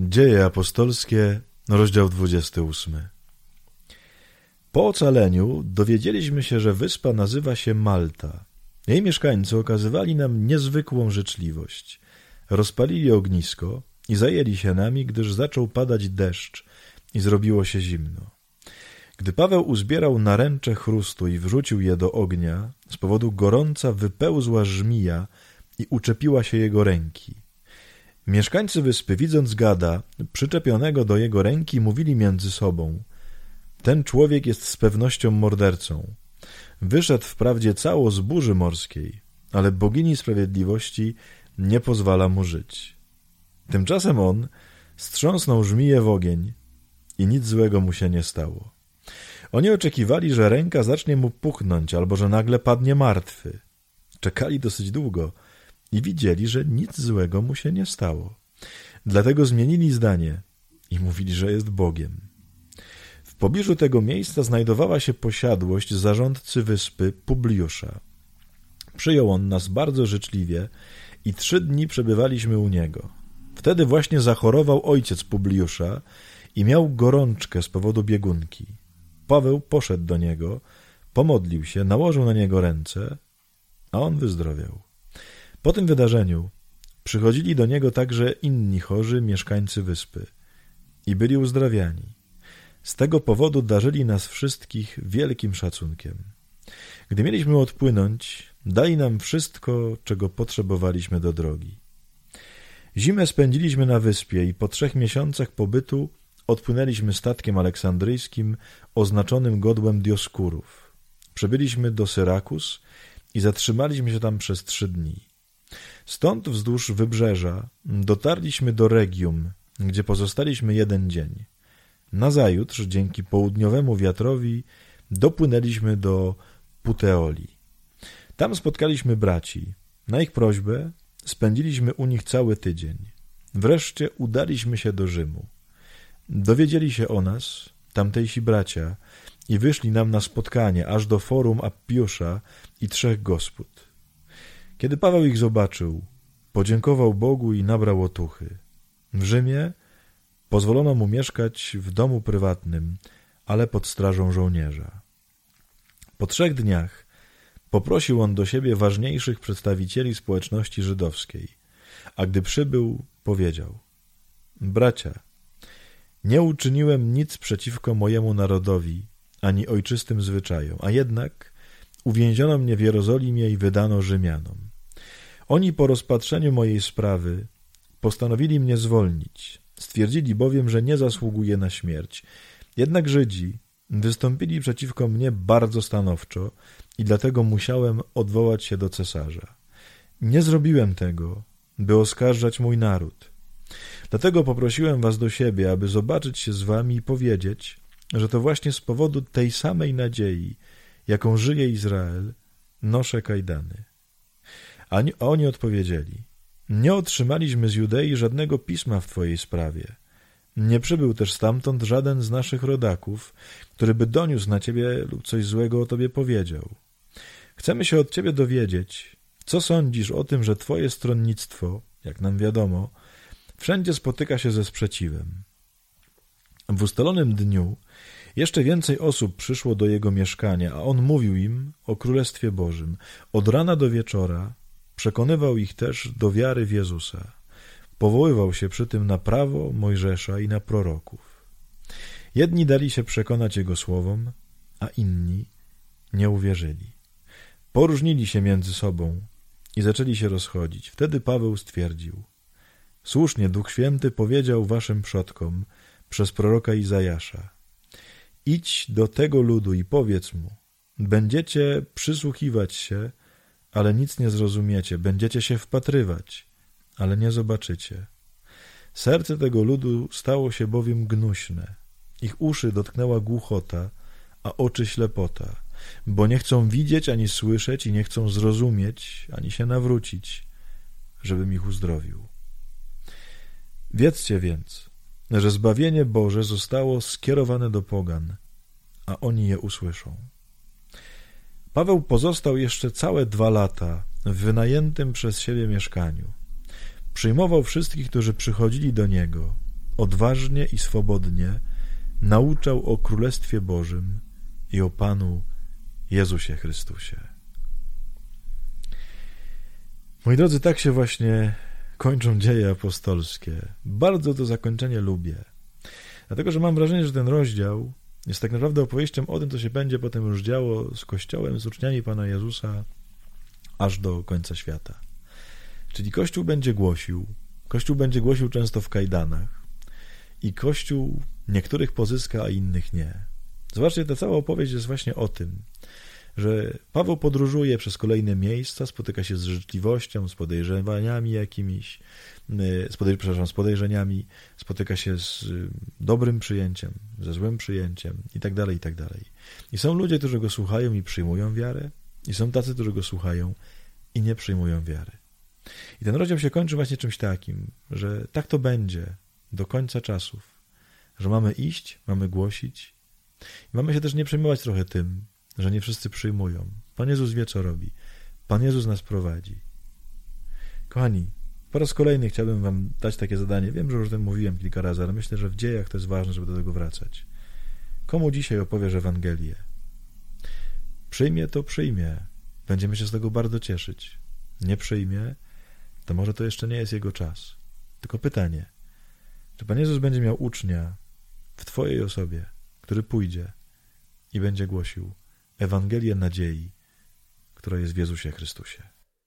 Dzieje apostolskie, rozdział 28. Po ocaleniu dowiedzieliśmy się, że wyspa nazywa się Malta. Jej mieszkańcy okazywali nam niezwykłą życzliwość. Rozpalili ognisko i zajęli się nami, gdyż zaczął padać deszcz i zrobiło się zimno. Gdy Paweł uzbierał naręcze chrustu i wrzucił je do ognia, z powodu gorąca wypełzła żmija i uczepiła się jego ręki. Mieszkańcy wyspy, widząc gada, przyczepionego do jego ręki, mówili między sobą Ten człowiek jest z pewnością mordercą. Wyszedł wprawdzie cało z burzy morskiej, ale bogini sprawiedliwości nie pozwala mu żyć. Tymczasem on strząsnął żmiję w ogień i nic złego mu się nie stało. Oni oczekiwali, że ręka zacznie mu puchnąć albo że nagle padnie martwy. Czekali dosyć długo i widzieli, że nic złego mu się nie stało. Dlatego zmienili zdanie i mówili, że jest Bogiem. W pobliżu tego miejsca znajdowała się posiadłość zarządcy wyspy Publiusza. Przyjął on nas bardzo życzliwie i trzy dni przebywaliśmy u niego. Wtedy właśnie zachorował ojciec Publiusza i miał gorączkę z powodu biegunki. Paweł poszedł do niego, pomodlił się, nałożył na niego ręce, a on wyzdrowiał. Po tym wydarzeniu przychodzili do niego także inni chorzy mieszkańcy wyspy i byli uzdrawiani. Z tego powodu darzyli nas wszystkich wielkim szacunkiem. Gdy mieliśmy odpłynąć, dali nam wszystko, czego potrzebowaliśmy do drogi. Zimę spędziliśmy na wyspie i po trzech miesiącach pobytu odpłynęliśmy statkiem aleksandryjskim oznaczonym godłem Dioskurów. Przebyliśmy do Syrakus i zatrzymaliśmy się tam przez trzy dni. Stąd wzdłuż wybrzeża dotarliśmy do Regium, gdzie pozostaliśmy jeden dzień. Nazajutrz, dzięki południowemu wiatrowi, dopłynęliśmy do Puteoli. Tam spotkaliśmy braci. Na ich prośbę spędziliśmy u nich cały tydzień. Wreszcie udaliśmy się do Rzymu. Dowiedzieli się o nas, tamtejsi bracia, i wyszli nam na spotkanie aż do forum Appiusza i trzech gospod. Kiedy Paweł ich zobaczył, podziękował Bogu i nabrał otuchy. W Rzymie pozwolono mu mieszkać w domu prywatnym, ale pod strażą żołnierza. Po trzech dniach poprosił on do siebie ważniejszych przedstawicieli społeczności żydowskiej, a gdy przybył, powiedział Bracia, nie uczyniłem nic przeciwko mojemu narodowi, ani ojczystym zwyczajom, a jednak uwięziono mnie w Jerozolimie i wydano Rzymianom. Oni po rozpatrzeniu mojej sprawy postanowili mnie zwolnić. Stwierdzili bowiem, że nie zasługuję na śmierć. Jednak Żydzi wystąpili przeciwko mnie bardzo stanowczo i dlatego musiałem odwołać się do cesarza. Nie zrobiłem tego, by oskarżać mój naród. Dlatego poprosiłem was do siebie, aby zobaczyć się z wami i powiedzieć, że to właśnie z powodu tej samej nadziei, jaką żyje Izrael, noszę kajdany. A oni odpowiedzieli, nie otrzymaliśmy z Judei żadnego pisma w twojej sprawie. Nie przybył też stamtąd żaden z naszych rodaków, który by doniósł na ciebie lub coś złego o tobie powiedział. Chcemy się od ciebie dowiedzieć, co sądzisz o tym, że twoje stronnictwo, jak nam wiadomo, wszędzie spotyka się ze sprzeciwem. W ustalonym dniu jeszcze więcej osób przyszło do jego mieszkania, a on mówił im o Królestwie Bożym. Od rana do wieczora Przekonywał ich też do wiary w Jezusa. Powoływał się przy tym na prawo Mojżesza i na proroków. Jedni dali się przekonać Jego słowom, a inni nie uwierzyli. Poróżnili się między sobą i zaczęli się rozchodzić. Wtedy Paweł stwierdził Słusznie Duch Święty powiedział waszym przodkom przez proroka Izajasza Idź do tego ludu i powiedz mu Będziecie przysłuchiwać się ale nic nie zrozumiecie, będziecie się wpatrywać, ale nie zobaczycie. Serce tego ludu stało się bowiem gnuśne, ich uszy dotknęła głuchota, a oczy ślepota, bo nie chcą widzieć ani słyszeć i nie chcą zrozumieć ani się nawrócić, żebym ich uzdrowił. Wiedzcie więc, że zbawienie Boże zostało skierowane do pogan, a oni je usłyszą. Paweł pozostał jeszcze całe dwa lata w wynajętym przez siebie mieszkaniu. Przyjmował wszystkich, którzy przychodzili do niego, odważnie i swobodnie nauczał o Królestwie Bożym i o Panu Jezusie Chrystusie. Moi drodzy, tak się właśnie kończą dzieje apostolskie. Bardzo to zakończenie lubię. Dlatego, że mam wrażenie, że ten rozdział jest tak naprawdę opowieścią o tym, co się będzie potem już działo z Kościołem, z uczniami Pana Jezusa aż do końca świata. Czyli Kościół będzie głosił, Kościół będzie głosił często w kajdanach i Kościół niektórych pozyska, a innych nie. Zobaczcie, ta cała opowieść jest właśnie o tym, że Paweł podróżuje przez kolejne miejsca, spotyka się z życzliwością, z podejrzewaniami jakimiś, z, podej przepraszam, z podejrzeniami, spotyka się z y, dobrym przyjęciem, ze złym przyjęciem i tak dalej, i tak dalej. I są ludzie, którzy go słuchają i przyjmują wiarę, i są tacy, którzy go słuchają i nie przyjmują wiary. I ten rozdział się kończy właśnie czymś takim, że tak to będzie do końca czasów, że mamy iść, mamy głosić i mamy się też nie przejmować trochę tym, że nie wszyscy przyjmują. Pan Jezus wie, co robi. Pan Jezus nas prowadzi. Kochani, po raz kolejny chciałbym wam dać takie zadanie. Wiem, że już o tym mówiłem kilka razy, ale myślę, że w dziejach to jest ważne, żeby do tego wracać. Komu dzisiaj opowiesz Ewangelię? Przyjmie to, przyjmie. Będziemy się z tego bardzo cieszyć. Nie przyjmie, to może to jeszcze nie jest jego czas. Tylko pytanie, czy Pan Jezus będzie miał ucznia w Twojej osobie, który pójdzie i będzie głosił Ewangelię nadziei, która jest w Jezusie Chrystusie.